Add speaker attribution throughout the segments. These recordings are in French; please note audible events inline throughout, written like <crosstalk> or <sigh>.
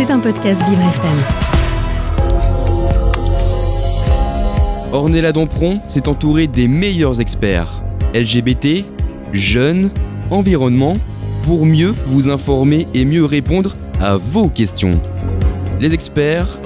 Speaker 1: C'est un podcast Vivre FM.
Speaker 2: Ornella Dampron s'est entourée des meilleurs experts LGBT, jeunes, environnement, pour mieux vous informer et mieux répondre à vos questions. Les experts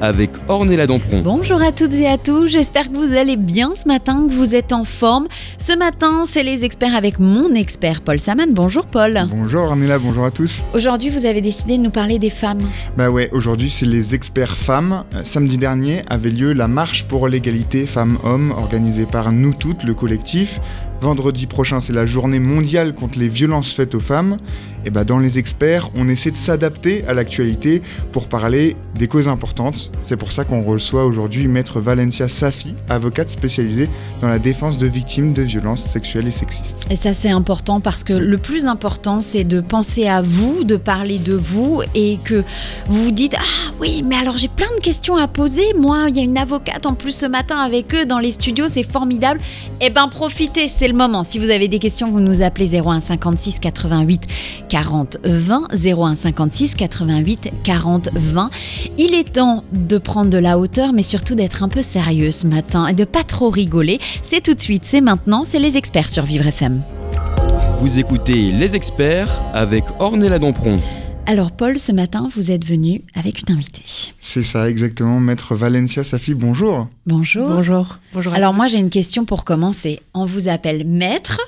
Speaker 2: avec Ornella Dampron.
Speaker 3: Bonjour à toutes et à tous, j'espère que vous allez bien ce matin, que vous êtes en forme. Ce matin, c'est les experts avec mon expert Paul Saman. Bonjour Paul.
Speaker 4: Bonjour Ornella, bonjour à tous.
Speaker 3: Aujourd'hui, vous avez décidé de nous parler des femmes.
Speaker 4: Bah ouais, aujourd'hui c'est les experts femmes. Euh, Samedi dernier avait lieu la marche pour l'égalité femmes-hommes organisée par Nous Toutes, le collectif. Vendredi prochain, c'est la journée mondiale contre les violences faites aux femmes. Et bah dans les experts, on essaie de s'adapter à l'actualité pour parler des causes importantes. C'est pour ça qu'on reçoit aujourd'hui Maître Valencia Safi, avocate spécialisée dans la défense de victimes de violences sexuelles et sexistes.
Speaker 3: Et ça, c'est important parce que le plus important, c'est de penser à vous, de parler de vous et que vous vous dites Ah oui, mais alors j'ai plein de questions à poser. Moi, il y a une avocate en plus ce matin avec eux dans les studios, c'est formidable. Eh ben, profitez, le moment. Si vous avez des questions, vous nous appelez 01 56 88 40 20 01 56 88 40 20. Il est temps de prendre de la hauteur, mais surtout d'être un peu sérieux ce matin et de pas trop rigoler. C'est tout de suite, c'est maintenant, c'est les experts sur Vivre FM.
Speaker 2: Vous écoutez Les experts avec Ornella Dampron.
Speaker 3: Alors Paul, ce matin, vous êtes venu avec une invitée.
Speaker 4: C'est ça, exactement. Maître Valencia Safi, bonjour.
Speaker 3: Bonjour.
Speaker 5: Bonjour. Bonjour.
Speaker 3: Alors moi j'ai une question pour commencer. On vous appelle maître.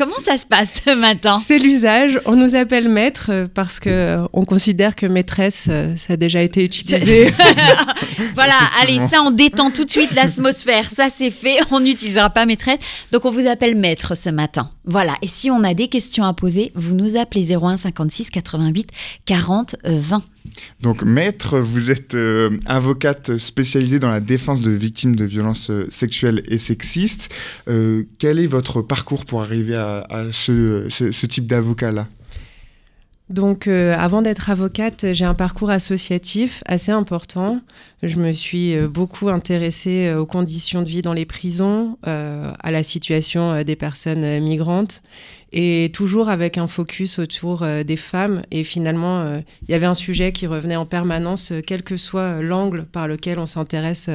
Speaker 3: Comment ça se passe ce matin?
Speaker 5: C'est l'usage. On nous appelle maître euh, parce que euh, on considère que maîtresse, euh, ça a déjà été utilisé. <laughs> <laughs>
Speaker 3: Voilà, allez, ça on détend tout de suite l'atmosphère. Ça c'est fait, on n'utilisera pas maîtresse. Donc on vous appelle maître ce matin. Voilà, et si on a des questions à poser, vous nous appelez 01 56 88 40 20.
Speaker 4: Donc, maître, vous êtes euh, avocate spécialisée dans la défense de victimes de violences euh, sexuelles et sexistes. Euh, quel est votre parcours pour arriver à, ce, type d'avocat-là?
Speaker 5: Donc, avant d'être avocate, j'ai un parcours associatif assez important. Je me suis beaucoup intéressée aux conditions de vie dans les prisons, à la situation des personnes migrantes, et toujours avec un focus autour euh, des femmes. Et finalement, euh, il y avait un sujet qui revenait en permanence, euh, quel que soit l'angle par lequel on s'intéresse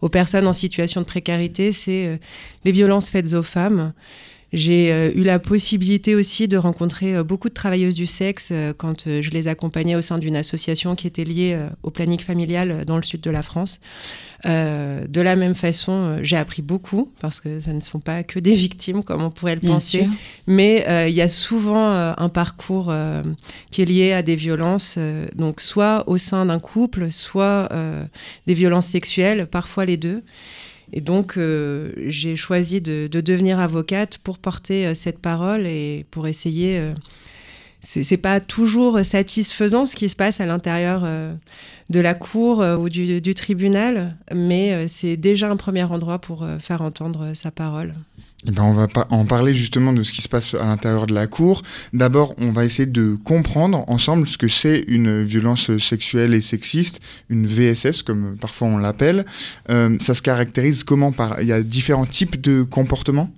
Speaker 5: aux personnes en situation de précarité, c'est les violences faites aux femmes. J'ai euh, eu la possibilité aussi de rencontrer euh, beaucoup de travailleuses du sexe euh, quand je les accompagnais au sein d'une association qui était liée au planning familial dans le sud de la France. Euh, de la même façon, j'ai appris beaucoup parce que ce ne sont pas que des <laughs> victimes comme on pourrait le
Speaker 3: Bien
Speaker 5: penser,
Speaker 3: sûr.
Speaker 5: mais euh, il y a souvent euh, un parcours qui est lié à des violences, donc soit au sein d'un couple, soit des violences sexuelles, parfois les deux. Et donc, euh, j'ai choisi de, de devenir avocate pour porter euh, cette parole et pour essayer. euh, c'est pas toujours satisfaisant ce qui se passe à l'intérieur euh, de la cour ou du, tribunal, mais c'est déjà un premier endroit pour faire entendre sa parole.
Speaker 4: Ben, on va en parler justement de ce qui se passe à l'intérieur de la cour. D'abord, on va essayer de comprendre ensemble ce que c'est une violence sexuelle et sexiste, une VSS comme parfois on l'appelle. Euh, ça se caractérise comment par Il y a différents types de comportements?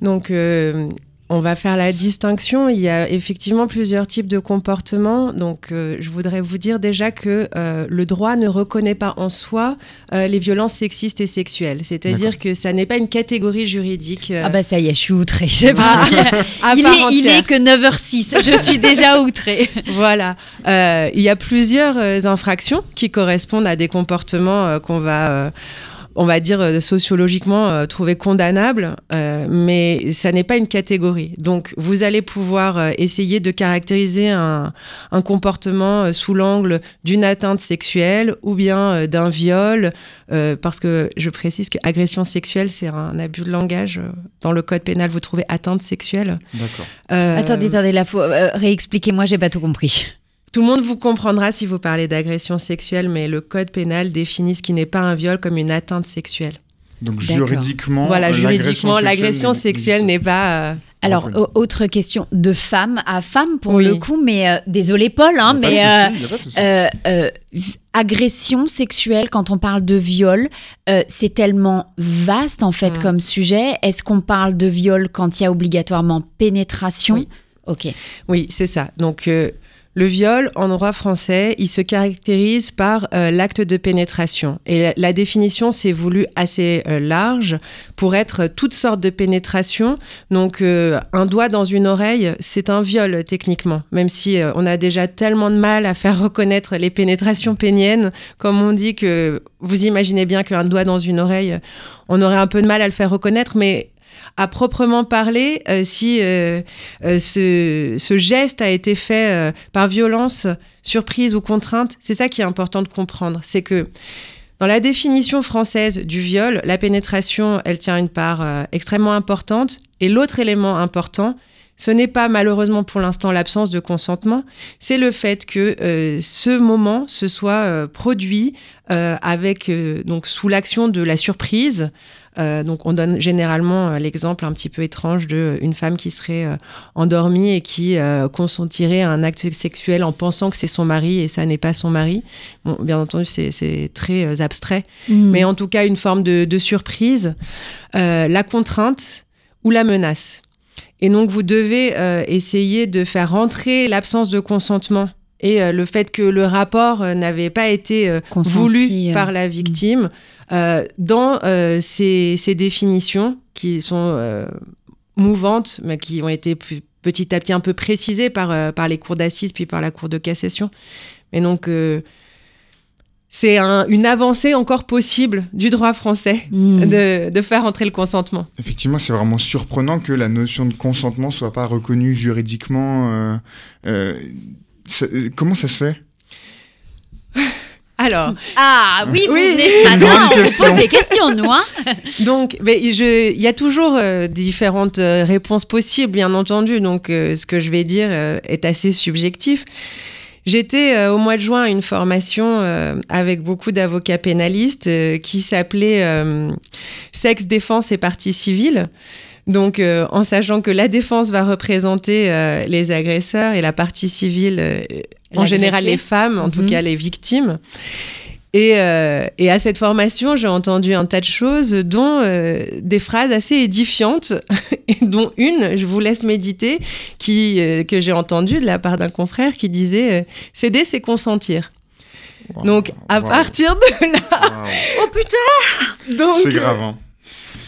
Speaker 5: Donc, euh, on va faire la distinction. Il y a effectivement plusieurs types de comportements. Donc, euh, je voudrais vous dire déjà que euh, le droit ne reconnaît pas en soi euh, les violences sexistes et sexuelles. C'est-à-dire que ça n'est pas une catégorie juridique. euh,
Speaker 3: Ah bah ça y est, je suis outrée. <laughs> C'est
Speaker 5: Ah,
Speaker 3: il, est, <laughs> il est que 9h06. Je suis déjà <laughs> outrée.
Speaker 5: Voilà. Euh, il y a plusieurs euh, infractions qui correspondent à des comportements euh, qu'on va, euh, on va dire, euh, sociologiquement euh, trouver condamnables, euh, mais ça n'est pas une catégorie. Donc, vous allez pouvoir euh, essayer de caractériser un, un comportement euh, sous l'angle d'une atteinte sexuelle ou bien euh, d'un viol, euh, parce que je précise que agression sexuelle, c'est un abus de langage. Dans le code pénal, vous trouvez atteinte sexuelle.
Speaker 4: D'accord.
Speaker 5: Euh,
Speaker 3: Attendez, attendez, là, faut euh, réexpliquez-moi, j'ai pas tout compris.
Speaker 5: Tout le monde vous comprendra si vous parlez d'agression sexuelle, mais le code pénal définit ce qui n'est pas un viol comme une atteinte sexuelle.
Speaker 4: Donc juridiquement,
Speaker 5: voilà,
Speaker 4: euh,
Speaker 5: juridiquement, l'agression sexuelle n'est pas. euh,
Speaker 3: Alors, autre question de femme à femme pour
Speaker 5: Oui.
Speaker 3: le coup, mais euh, désolé Paul, hein,
Speaker 4: Y a pas de
Speaker 3: mais euh, euh, euh, agression sexuelle, quand on parle de viol, euh, c'est tellement vaste en fait
Speaker 5: Mm.
Speaker 3: comme sujet. Est-ce qu'on parle de viol quand il y a obligatoirement pénétration?
Speaker 5: Oui.
Speaker 3: Ok.
Speaker 5: Oui, c'est ça. Donc, euh, le viol, en droit français, il se caractérise par euh, l'acte de pénétration. Et la, définition s'est voulu assez euh, large pour être toutes sortes de pénétration. Donc, euh, un doigt dans une oreille, c'est un viol techniquement, même si on a déjà tellement de mal à faire reconnaître les pénétrations péniennes, comme on dit que vous imaginez bien qu'un doigt dans une oreille, on aurait un peu de mal à le faire reconnaître, mais à proprement parler, euh, si euh, euh, ce, ce geste a été fait par violence, surprise ou contrainte, c'est ça qui est important de comprendre. C'est que dans la définition française du viol, la pénétration, elle tient une part extrêmement importante. Et l'autre élément important, ce n'est pas malheureusement pour l'instant l'absence de consentement, c'est le fait que euh, ce moment se soit euh, produit euh, avec donc sous l'action de la surprise. Donc on donne généralement l'exemple un petit peu étrange de une femme qui serait endormie et qui consentirait à un acte sexuel en pensant que c'est son mari et ça n'est pas son mari. Bon, bien entendu, c'est très abstrait,
Speaker 3: Mm.
Speaker 5: mais en tout cas une forme de, de surprise, la contrainte ou la menace. Et donc vous devez euh, essayer de faire rentrer l'absence de consentement et euh, le fait que le rapport euh, n'avait pas été euh, voulu par la victime euh, dans ces, ces définitions qui sont mouvantes, mais qui ont été plus- petit à petit un peu précisées par, par les cours d'assises puis par la cour de cassation. Mais donc c'est un- une avancée encore possible du droit français
Speaker 3: Mm.
Speaker 5: de, de faire entrer le consentement.
Speaker 4: Effectivement, c'est vraiment surprenant que la notion de consentement soit pas reconnue juridiquement. euh, euh, ça- euh, comment ça se fait? <laughs>
Speaker 5: Alors,
Speaker 3: Ah oui, vous
Speaker 5: Oui.
Speaker 3: venez on pose des questions, nous. Hein <laughs>
Speaker 5: donc, il y a toujours euh, différentes euh, réponses possibles, bien entendu. Donc, euh, ce que je vais dire euh, est assez subjectif. J'étais euh, au mois de juin à une formation euh, avec beaucoup d'avocats pénalistes euh, qui s'appelait Sexe, défense et partie civile. Donc, en sachant que la défense va représenter les agresseurs et la partie civile, en général les femmes, en tout
Speaker 3: Mhm.
Speaker 5: cas les victimes. Et, euh, et à cette formation, j'ai entendu un tas de choses, dont euh, des phrases assez édifiantes, <laughs> et dont une, je vous laisse méditer, qui, euh, que j'ai entendue de la part d'un confrère qui disait euh, Céder, c'est consentir. Donc, à partir de là.
Speaker 3: Oh putain
Speaker 5: donc,
Speaker 4: C'est grave. hein.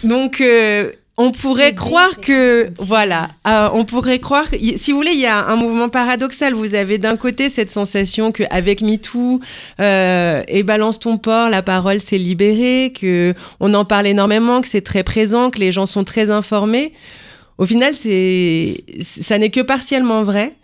Speaker 5: donc, euh, on pourrait croire que, voilà, euh, on pourrait croire, que- si vous voulez, il y a un mouvement paradoxal. Vous avez d'un côté cette sensation qu'avec MeToo euh, et Balance ton port, la parole s'est libérée, que on en parle énormément, que c'est très présent, que les gens sont très informés. Au final, c'est, ça n'est que partiellement vrai.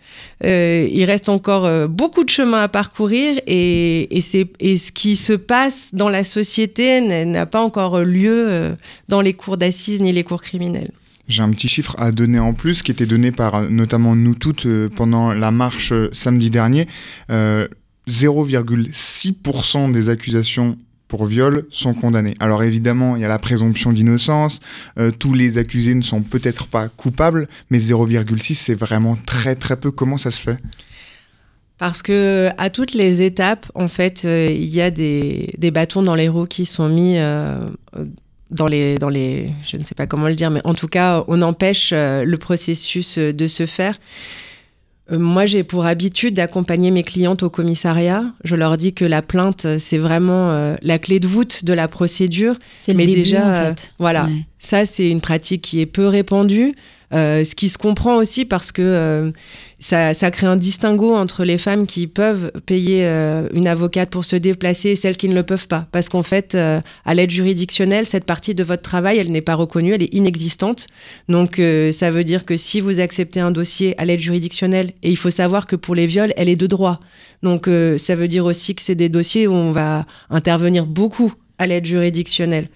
Speaker 5: Euh, il reste encore euh, beaucoup de chemin à parcourir et, ce qui se passe dans la société n'a pas encore lieu euh, dans les cours d'assises ni les cours criminels.
Speaker 4: J'ai un petit chiffre à donner en plus qui était donné par notamment nous toutes pendant la marche samedi dernier. Euh, 0,6% des accusations pour viol sont condamnées. Alors évidemment, il y a la présomption d'innocence, euh, tous les accusés ne sont peut-être pas coupables, mais 0,6 c'est vraiment très très peu. Comment ça se fait?
Speaker 5: Parce que à toutes les étapes, en fait, euh, il y a des, des bâtons dans les roues qui sont mis euh, dans les, dans les, je ne sais pas comment le dire, mais en tout cas, on empêche le processus de se faire. Euh, Moi, j'ai pour habitude d'accompagner mes clientes au commissariat. Je leur dis que la plainte, c'est vraiment euh, la clé de voûte de la procédure.
Speaker 3: C'est le
Speaker 5: Mais
Speaker 3: début,
Speaker 5: déjà,
Speaker 3: en
Speaker 5: euh,
Speaker 3: fait.
Speaker 5: Voilà.
Speaker 3: Ouais.
Speaker 5: Ça, c'est une pratique qui est peu répandue, euh, ce qui se comprend aussi parce que euh, ça, ça crée un distinguo entre les femmes qui peuvent payer euh, une avocate pour se déplacer et celles qui ne le peuvent pas. Parce qu'en fait, euh, à l'aide juridictionnelle, cette partie de votre travail, elle n'est pas reconnue, elle est inexistante. Donc, euh, ça veut dire que si vous acceptez un dossier à l'aide juridictionnelle, et il faut savoir que pour les viols, elle est de droit. Donc, ça veut dire aussi que c'est des dossiers où on va intervenir beaucoup à l'aide juridictionnelle.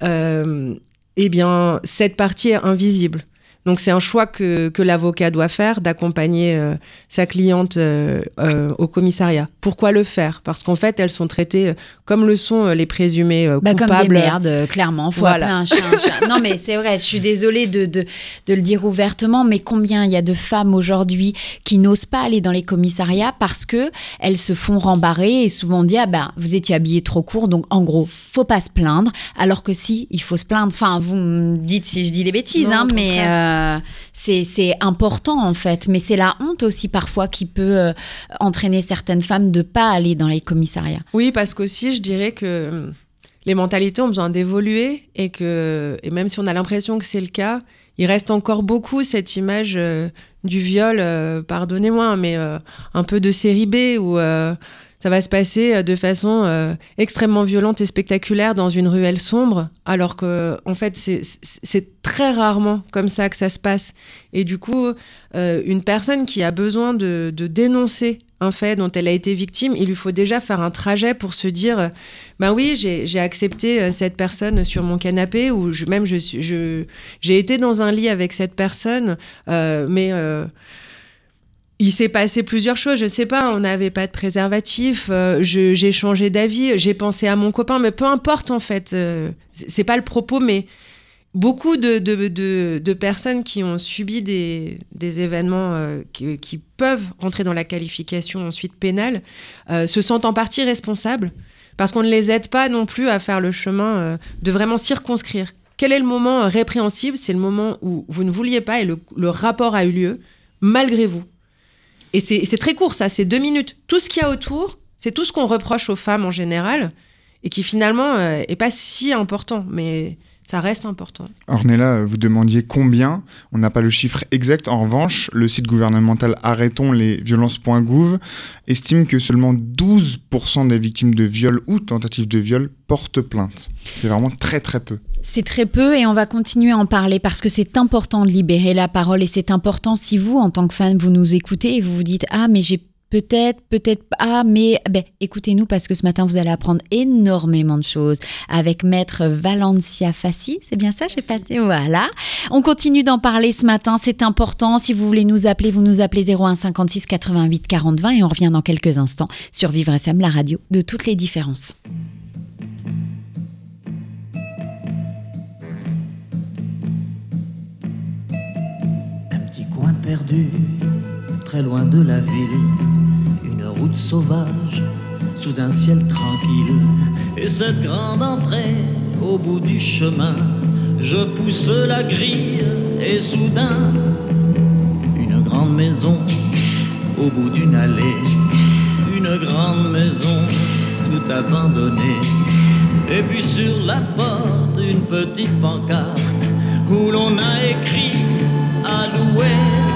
Speaker 5: Eh bien, cette partie est invisible. Donc, c'est un choix que, que l'avocat doit faire d'accompagner euh, sa cliente euh, euh, au commissariat. Pourquoi le faire? Parce qu'en fait, elles sont traitées comme le sont les présumés
Speaker 3: Bah,
Speaker 5: coupables.
Speaker 3: comme des merdes, clairement. Faut
Speaker 5: Voilà.
Speaker 3: un un. Non, mais c'est vrai, je suis désolée de, de, de le dire ouvertement, mais combien il y a de femmes aujourd'hui qui n'osent pas aller dans les commissariats parce que elles se font rembarrer et souvent dit, ah ben, vous étiez habillé trop court, donc en gros, faut pas se plaindre. Alors que si, il faut se plaindre. Enfin, vous me dites si je dis des bêtises,
Speaker 5: Non,
Speaker 3: hein, mais. Euh, c'est important en fait. Mais c'est la honte aussi parfois qui peut euh, entraîner certaines femmes de pas aller dans les commissariats.
Speaker 5: Oui, parce qu'aussi, je dirais que hum, les mentalités ont besoin d'évoluer et que, et même si on a l'impression que c'est le cas, il reste encore beaucoup cette image euh, du viol, pardonnez-moi, mais un peu de série B euh, ça va se passer euh, de façon euh, extrêmement violente et spectaculaire dans une ruelle sombre, alors que en fait c'est- très rarement comme ça que ça se passe. Et du coup, euh, une personne qui a besoin de, dénoncer un fait dont elle a été victime, il lui faut déjà faire un trajet pour se dire, ben oui, j'ai accepté cette personne sur mon canapé, ou même j'ai été dans un lit avec cette personne, mais il s'est passé plusieurs choses. Je ne sais pas, on n'avait pas de préservatif, euh, j'ai changé d'avis, j'ai pensé à mon copain, mais peu importe en fait. euh, c'est pas le propos, mais beaucoup de, personnes qui ont subi des, événements euh, qui, peuvent rentrer dans la qualification ensuite pénale euh, se sentent en partie responsables parce qu'on ne les aide pas non plus à faire le chemin de vraiment circonscrire. Quel est le moment répréhensible? C'est le moment où vous ne vouliez pas et le rapport a eu lieu malgré vous. Et c'est très court, ça, c'est deux minutes. Tout ce qu'il y a autour, c'est tout ce qu'on reproche aux femmes en général et qui finalement euh, est pas si important, mais ça reste important.
Speaker 4: Ornella, vous demandiez combien On n'a pas le chiffre exact. En revanche, le site gouvernemental Arrêtons les violences.gouv estime que seulement 12% des victimes de viol ou tentatives de viol portent plainte. C'est vraiment très très peu.
Speaker 3: C'est très peu et on va continuer à en parler parce que c'est important de libérer la parole et c'est important si vous, en tant que fan, vous nous écoutez et vous vous dites Ah, mais j'ai peut-être, peut-être pas, mais ben, écoutez-nous parce que ce matin, vous allez apprendre énormément de choses avec maître Valencia Fassi. C'est bien ça J'ai pas. Voilà. On continue d'en parler ce matin. C'est important. Si vous voulez nous appeler, vous nous appelez 01 56 88 40 20 et on revient dans quelques instants sur Vivre FM, la radio de toutes les différences.
Speaker 6: Un petit coin perdu, très loin de la ville, une route sauvage, sous un ciel tranquille, et cette grande entrée au bout du chemin, je pousse la grille, et soudain, une grande maison au bout d'une allée, une grande maison tout abandonnée, et puis sur la porte, une petite pancarte où l'on a écrit à louer.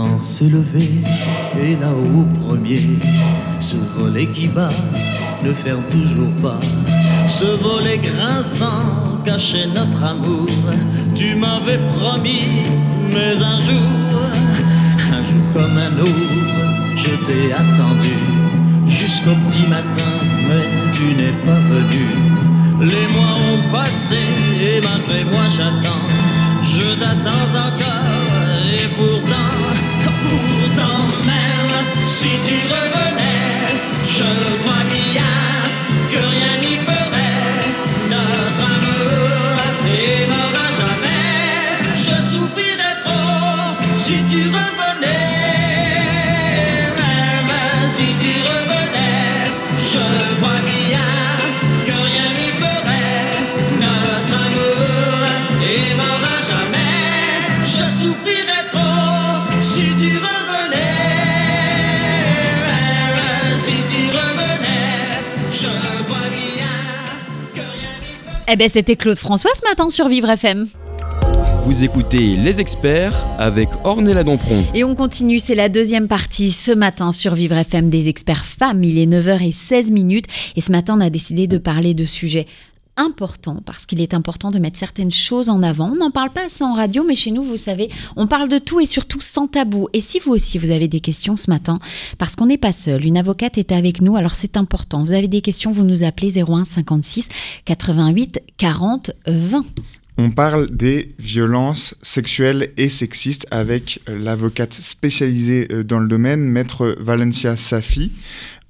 Speaker 6: Vent levé et là-haut au premier, ce volet qui bat ne ferme toujours pas. Ce volet grinçant cachait notre amour. Tu m'avais promis, mais un jour, un jour comme un autre, je t'ai attendu jusqu'au petit matin, mais tu n'es pas venu. Les mois ont passé et malgré moi j'attends. Je t'attends encore et pourtant, pourtant même si tu revenais, je crois bien que rien
Speaker 3: Eh ben, c'était Claude François ce matin sur Vivre FM.
Speaker 2: Vous écoutez Les Experts avec Ornella Dampron.
Speaker 3: Et on continue, c'est la deuxième partie ce matin sur Vivre FM des experts femmes. Il est 9h16 minutes et ce matin on a décidé de parler de sujets importants parce qu'il est important de mettre certaines choses en avant. On n'en parle pas assez en radio, mais chez nous, vous savez, on parle de tout et surtout sans tabou. Et si vous aussi vous avez des questions ce matin, parce qu'on n'est pas seul, une avocate est avec nous, alors c'est important. Vous avez des questions, vous nous appelez 01 56 88 40 20.
Speaker 4: On parle des violences sexuelles et sexistes avec l'avocate spécialisée euh, dans le domaine, maître Valencia Safi.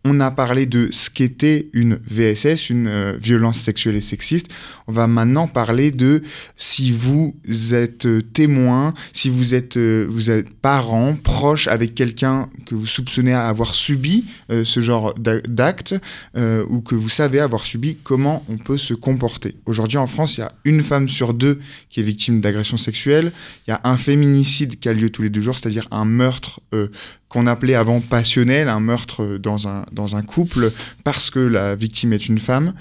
Speaker 4: On a parlé de ce qu'était une VSS, une euh, violence sexuelle et sexiste. On va maintenant parler de si vous êtes euh, témoin, si vous êtes, euh, vous êtes parent, proche avec quelqu'un que vous soupçonnez avoir subi ce genre d'acte ou que vous savez avoir subi, comment on peut se comporter. Aujourd'hui en France, il y a une femme sur deux qui est victime d'agression sexuelle. Il y a un féminicide qui a lieu tous les deux jours, c'est-à-dire un meurtre qu'on appelait avant passionnel, un meurtre dans un, dans un couple, parce que la victime est une femme.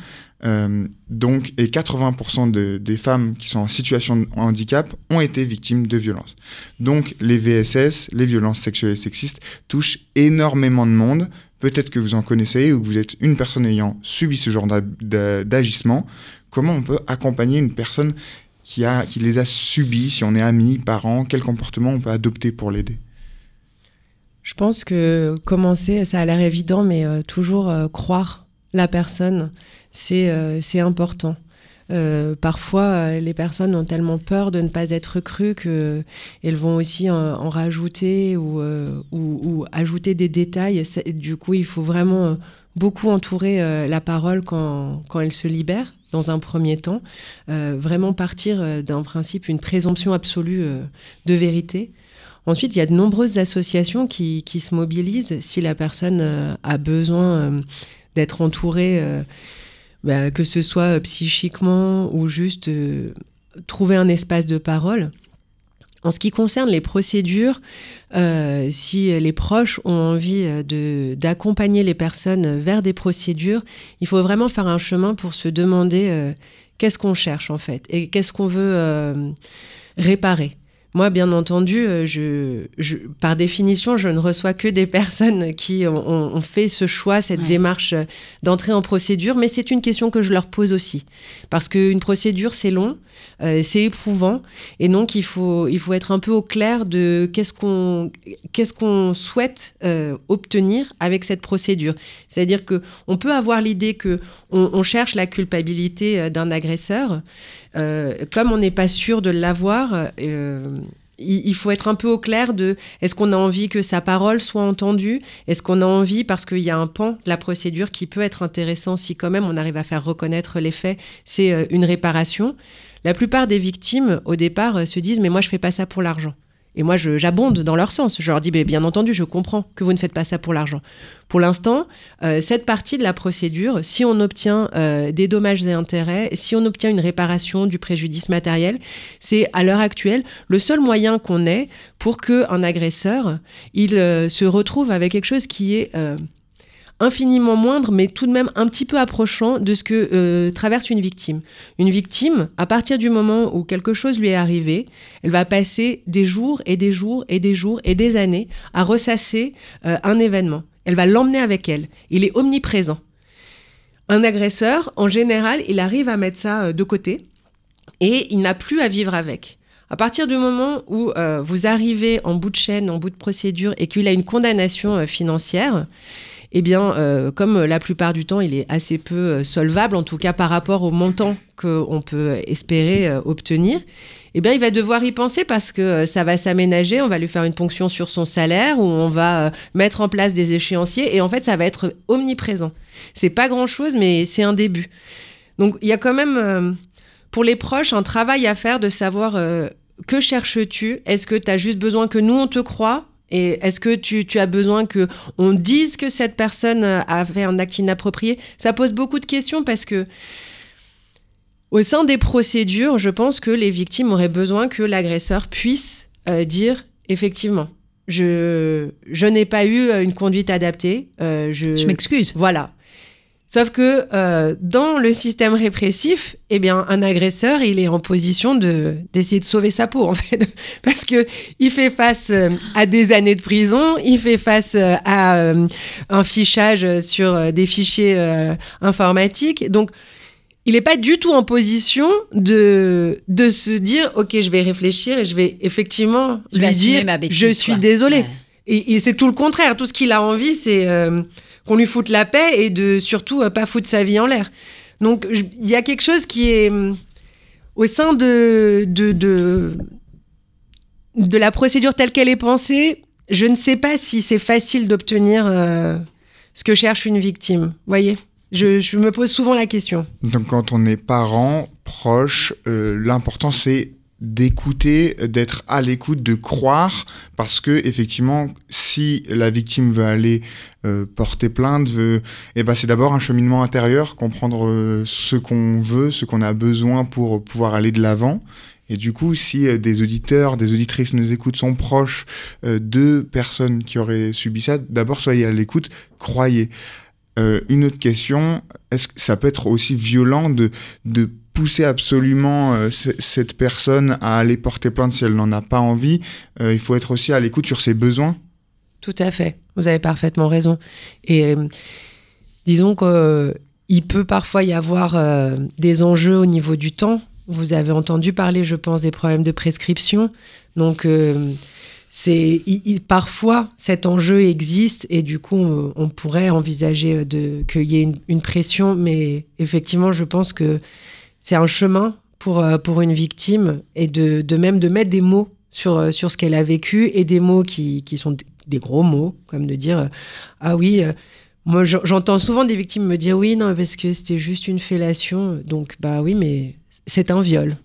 Speaker 4: Euh, donc, et 80% des femmes qui sont en situation de handicap ont été victimes de violences. Donc, les VSS, les violences sexuelles et sexistes, touchent énormément de monde. Peut-être que vous en connaissez ou que vous êtes une personne ayant subi ce genre d'agissement. Comment on peut accompagner une personne qui, les a subis, si on est ami, parent, quel comportement on peut adopter pour l'aider?
Speaker 5: Je pense que commencer, ça a l'air évident, mais euh, toujours euh, croire la personne, c'est euh, important. parfois, les personnes ont tellement peur de ne pas être crues qu'elles vont aussi en, rajouter ou, ou, ajouter des détails. Du coup, il faut vraiment beaucoup entourer la parole quand, elle se libère, dans un premier temps. vraiment partir d'un principe, une présomption absolue de vérité. Ensuite, il y a de nombreuses associations qui, se mobilisent si la personne euh, a besoin euh, d'être entourée, euh, bah, que ce soit psychiquement ou juste trouver un espace de parole. En ce qui concerne les procédures, si les proches ont envie d'accompagner les personnes vers des procédures, il faut vraiment faire un chemin pour se demander qu'est-ce qu'on cherche en fait et qu'est-ce qu'on veut réparer. Moi, bien entendu, euh, je, par définition, je ne reçois que des personnes qui ont, fait ce choix, cette démarche euh, d'entrer en procédure, mais c'est une question que je leur pose aussi. Parce qu'une procédure, c'est long, euh, c'est éprouvant, et donc il faut, il faut être un peu au clair de qu'est-ce qu'on qu'est-ce qu'on souhaite obtenir avec cette procédure. C'est-à-dire qu'on peut avoir l'idée que on cherche la culpabilité d'un agresseur, euh, comme on n'est pas sûr de l'avoir, euh, il, faut être un peu au clair de est-ce qu'on a envie que sa parole soit entendue? Est-ce qu'on a envie, parce qu'il y a un pan de la procédure qui peut être intéressant si quand même on arrive à faire reconnaître les faits, c'est euh, une réparation? La plupart des victimes, au départ, se disent mais moi je fais pas ça pour l'argent. Et moi, j'abonde dans leur sens. Je leur dis, bien entendu, je comprends que vous ne faites pas ça pour l'argent. Pour l'instant, euh, cette partie de la procédure, si on obtient euh, des dommages et intérêts, si on obtient une réparation du préjudice matériel, c'est à l'heure actuelle le seul moyen qu'on ait pour qu'un agresseur, il euh, se retrouve avec quelque chose qui est infiniment moindre, mais tout de même un petit peu approchant de ce que euh, traverse une victime. Une victime, à partir du moment où quelque chose lui est arrivé, elle va passer des jours et des jours et des jours et des années à ressasser euh, un événement. Elle va l'emmener avec elle. Il est omniprésent. Un agresseur, en général, il arrive à mettre ça euh, de côté et il n'a plus à vivre avec. À partir du moment où vous arrivez en bout de chaîne, en bout de procédure et qu'il a une condamnation financière, eh bien, euh, comme la plupart du temps, il est assez peu euh, solvable, en tout cas par rapport au montant qu'on peut espérer euh, obtenir, eh bien, il va devoir y penser parce que ça va s'aménager, on va lui faire une ponction sur son salaire ou on va mettre en place des échéanciers et en fait, ça va être omniprésent. C'est pas grand-chose, mais c'est un début. Donc, il y a quand même, pour les proches, un travail à faire de savoir que cherches-tu? Est-ce que tu as juste besoin que nous, on te croit et est-ce que tu, as besoin que on dise que cette personne a fait un acte inapproprié? Ça pose beaucoup de questions parce que au sein des procédures, je pense que les victimes auraient besoin que l'agresseur puisse euh, dire effectivement, je, je n'ai pas eu une conduite adaptée.
Speaker 3: Euh, je, je m'excuse.
Speaker 5: Voilà. Sauf que euh, dans le système répressif, eh bien, un agresseur, il est en position de d'essayer de sauver sa peau en fait, <laughs> parce que il fait face euh, à des années de prison, il fait face euh, à un fichage sur des fichiers informatiques, donc il n'est pas du tout en position de de se dire ok, je vais réfléchir et je vais effectivement
Speaker 3: je
Speaker 5: lui
Speaker 3: dire
Speaker 5: je suis désolé. Et, c'est tout le contraire. Tout ce qu'il a envie, c'est qu'on lui foute la paix et de surtout euh, pas foutre sa vie en l'air. Donc il y a quelque chose qui est hum, au sein de, de, de, la procédure telle qu'elle est pensée, je ne sais pas si c'est facile d'obtenir euh, ce que cherche une victime. Voyez? Je, me pose souvent la question.
Speaker 4: Donc quand on est parent, proche, euh, l'important c'est d'écouter, d'être à l'écoute, de croire, parce que effectivement, si la victime veut aller euh, porter plainte, eh ben c'est d'abord un cheminement intérieur, comprendre euh, ce qu'on veut, ce qu'on a besoin pour pouvoir aller de l'avant. Et du coup, si euh, des auditeurs, des auditrices nous écoutent, sont proches de personnes qui auraient subi ça, d'abord soyez à l'écoute, croyez. une autre question, est-ce que ça peut être aussi violent de, de pousser absolument euh, cette personne à aller porter plainte si elle n'en a pas envie. Euh, il faut être aussi à l'écoute sur ses besoins.
Speaker 5: Tout à fait. Vous avez parfaitement raison. Et euh, disons qu'il peut parfois y avoir des enjeux au niveau du temps. Vous avez entendu parler, je pense, des problèmes de prescription. Donc, c'est parfois cet enjeu existe et du coup, on, pourrait envisager qu'il y ait une, une, pression. Mais effectivement, je pense que c'est un chemin pour, euh, pour une victime et de, de, même de mettre des mots sur, euh, sur ce qu'elle a vécu et des mots qui, qui, sont des gros mots, comme de dire euh, Ah oui, moi j'entends souvent des victimes me dire Oui, non, parce que c'était juste une fellation. Donc, bah oui, mais c'est un viol.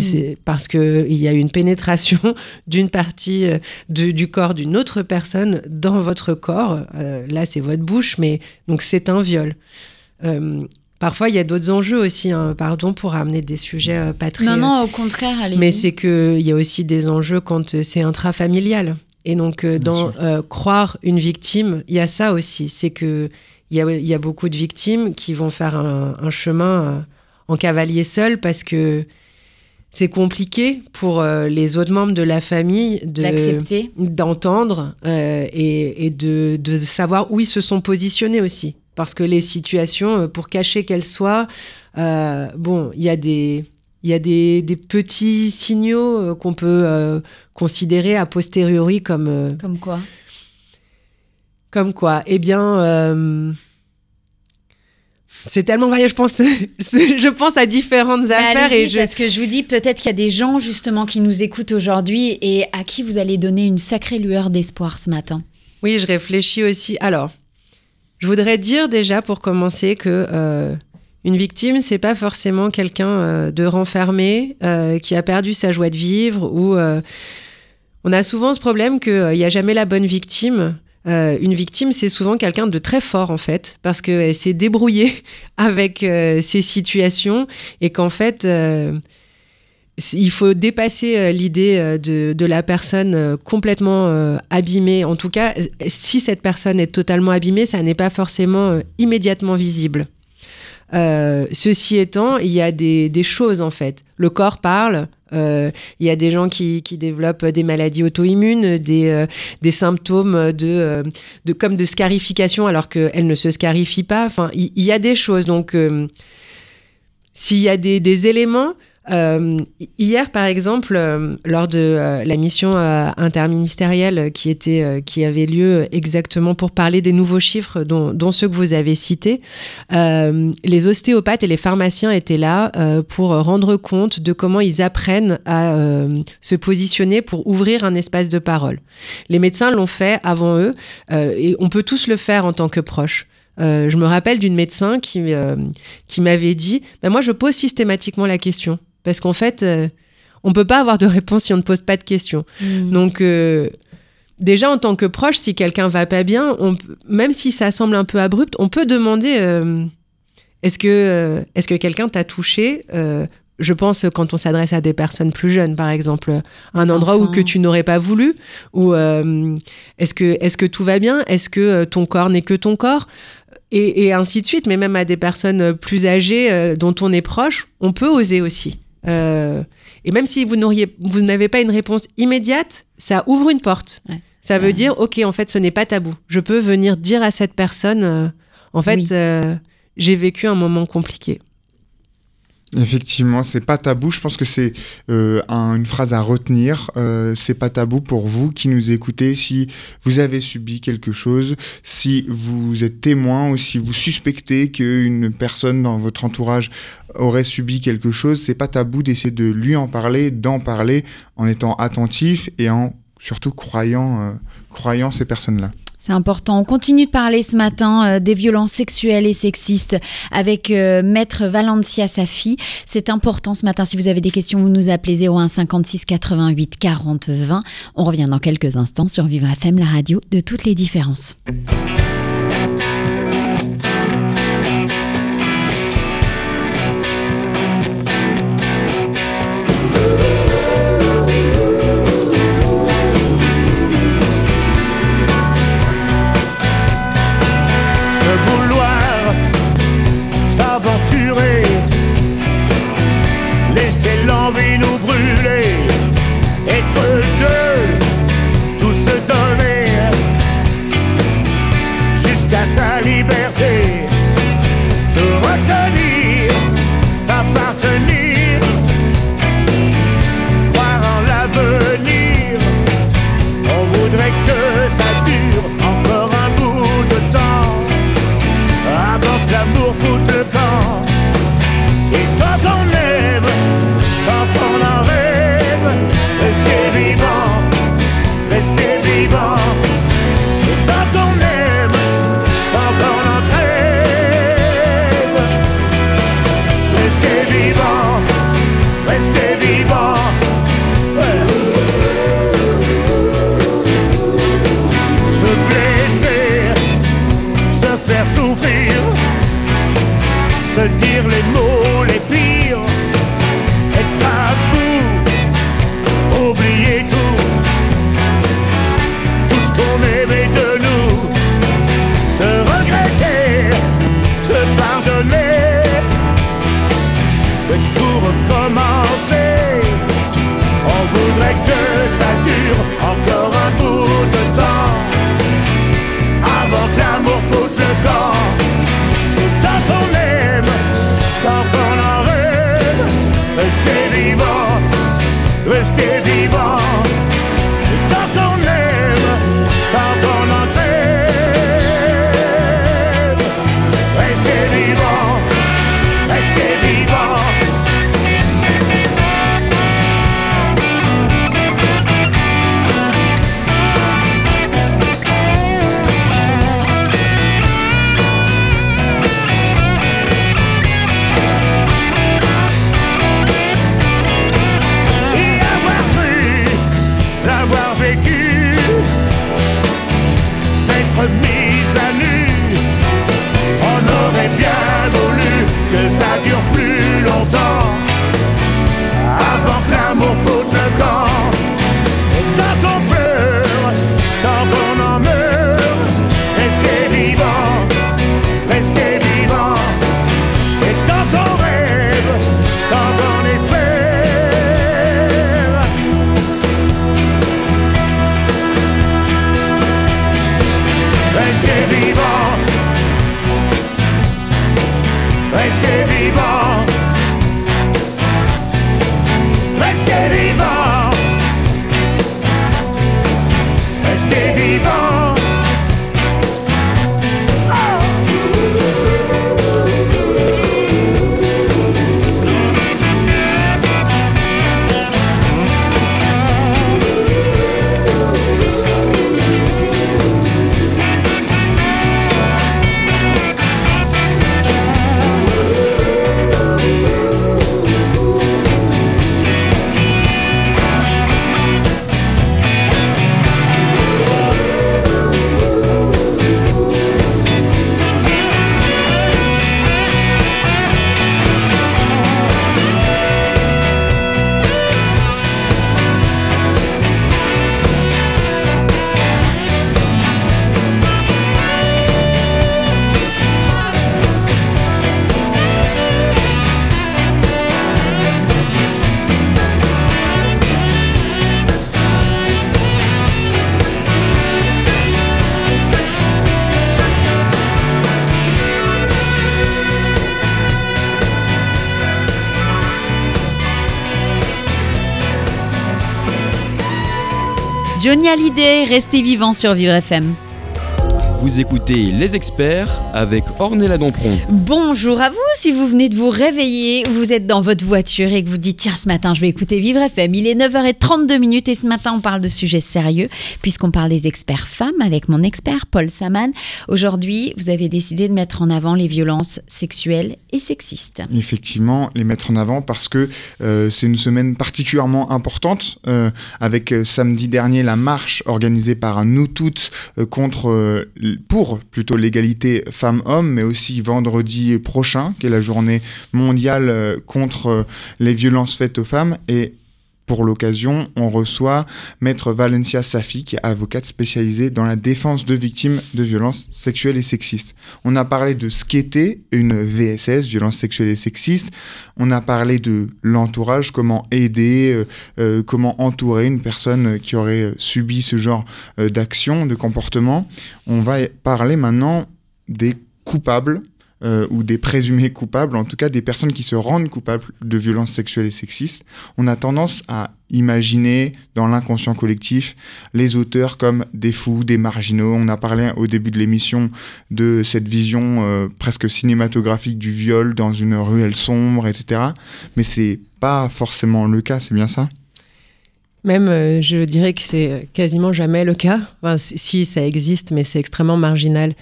Speaker 5: C'est parce qu'il y a une pénétration <laughs> d'une partie du corps d'une autre personne dans votre corps. là, c'est votre bouche, mais donc c'est un viol. Parfois, il y a d'autres enjeux aussi, hein, pardon pour amener des sujets euh, pas très...
Speaker 3: Non, non, au contraire, allez
Speaker 5: Mais c'est qu'il y a aussi des enjeux quand euh, c'est intrafamilial. Et donc, euh, dans croire une victime, il y a ça aussi. C'est qu'il y a, y a beaucoup de victimes qui vont faire un, chemin en cavalier seul parce que c'est compliqué pour les autres membres de la famille
Speaker 3: d'accepter,
Speaker 5: d'entendre et, et de, de, savoir où ils se sont positionnés aussi parce que les situations, euh, pour cacher qu'elles soient, euh, bon, il y a des il y a des, des petits signaux euh, qu'on peut considérer a posteriori comme
Speaker 3: comme quoi?
Speaker 5: comme quoi eh bien c'est tellement varié, je pense, <laughs> je pense à différentes affaires. Et
Speaker 3: je... Parce que je vous dis, peut-être qu'il y a des gens justement qui nous écoutent aujourd'hui et à qui vous allez donner une sacrée lueur d'espoir ce matin.
Speaker 5: Oui, je réfléchis aussi. Alors, je voudrais dire déjà pour commencer que euh, une victime, c'est pas forcément quelqu'un euh, de renfermé euh, qui a perdu sa joie de vivre ou on a souvent ce problème qu'il n'y a jamais la bonne victime. une victime, c'est souvent quelqu'un de très fort en fait, parce qu'elle s'est débrouillée <laughs> avec ces situations et qu'en fait, il faut dépasser euh, l'idée euh, de, la personne euh, complètement abîmée. En tout cas, si cette personne est totalement abîmée, ça n'est pas forcément immédiatement visible. ceci étant, il y a des, choses en fait. Le corps parle. il y a des gens qui, développent des maladies auto-immunes, des, symptômes de, comme de scarification alors qu'elles ne se scarifient pas. Enfin, il, y, a des choses. Donc, s'il y a des éléments, hier, par exemple, euh, lors de euh, la mission interministérielle qui, était, qui avait lieu exactement pour parler des nouveaux chiffres, dont, dont ceux que vous avez cités, les ostéopathes et les pharmaciens étaient là pour rendre compte de comment ils apprennent à se positionner pour ouvrir un espace de parole. Les médecins l'ont fait avant eux et on peut tous le faire en tant que proches. je me rappelle d'une médecin qui, m'avait dit ben Moi, je pose systématiquement la question. Parce qu'en fait, euh, on peut pas avoir de réponse si on ne pose pas de questions. Hmm. Donc, euh, déjà, en tant que proche, si quelqu'un va pas bien, on, même si ça semble un peu abrupt, on peut demander euh, est-ce que, est que quelqu'un t'a touché je pense quand on s'adresse à des personnes plus jeunes, par exemple, un endroit où que tu n'aurais pas voulu, ou est-ce que, est que tout va bien Est-ce que ton corps n'est que ton corps et, et, ainsi de suite, mais même à des personnes plus âgées dont on est proche, on peut oser aussi. Euh, et même si vous n'auriez, vous n'avez pas une réponse immédiate, ça ouvre une porte. ça veut dire, ok, en fait, ce n'est pas tabou. Je peux venir dire à cette personne, euh, en fait, euh, j'ai vécu un moment compliqué.
Speaker 4: Effectivement, c'est pas tabou. Je pense que c'est euh, une phrase à retenir. Euh, c'est pas tabou pour vous qui nous écoutez. Si vous avez subi quelque chose, si vous êtes témoin ou si vous suspectez qu'une personne dans votre entourage aurait subi quelque chose, c'est pas tabou d'essayer de lui en parler, d'en parler, en étant attentif et en surtout croyant, euh, croyant ces personnes-là.
Speaker 7: C'est important. On continue de parler ce matin euh, des violences sexuelles et sexistes avec euh, Maître Valencia Safi. C'est important ce matin. Si vous avez des questions, vous nous appelez 01 56 88 40 20. On revient dans quelques instants sur Vivre FM, la radio de toutes les différences. Johnny Hallyday, restez vivant sur Vivre FM.
Speaker 2: Vous écoutez Les Experts avec Ornella Dampron.
Speaker 3: Bonjour à vous, si vous venez de vous réveiller, vous êtes dans votre voiture et que vous dites tiens ce matin je vais écouter Vivre FM, il est 9h32 minutes et ce matin on parle de sujets sérieux puisqu'on parle des experts femmes avec mon expert Paul Saman. Aujourd'hui vous avez décidé de mettre en avant les violences sexuelles et sexistes.
Speaker 4: Effectivement, les mettre en avant parce que euh, c'est une semaine particulièrement importante euh, avec euh, samedi dernier la marche organisée par nous toutes euh, contre euh, pour plutôt l'égalité femmes-hommes, mais aussi vendredi prochain, qui est la journée mondiale euh, contre euh, les violences faites aux femmes. Et pour l'occasion, on reçoit Maître Valencia Safi, qui est avocate spécialisée dans la défense de victimes de violences sexuelles et sexistes. On a parlé de ce qu'était une VSS, violence sexuelle et sexiste. On a parlé de l'entourage, comment aider, euh, comment entourer une personne qui aurait subi ce genre d'action, de comportement. On va parler maintenant des coupables euh, ou des présumés coupables, en tout cas des personnes qui se rendent coupables de violences sexuelles et sexistes. On a tendance à imaginer dans l'inconscient collectif les auteurs comme des fous, des marginaux. On a parlé au début de l'émission de cette vision euh, presque cinématographique du viol dans une ruelle sombre, etc. Mais c'est pas forcément le cas, c'est bien ça?
Speaker 5: Même, euh, je dirais que c'est quasiment jamais le cas. Si ça existe, mais c'est extrêmement marginal.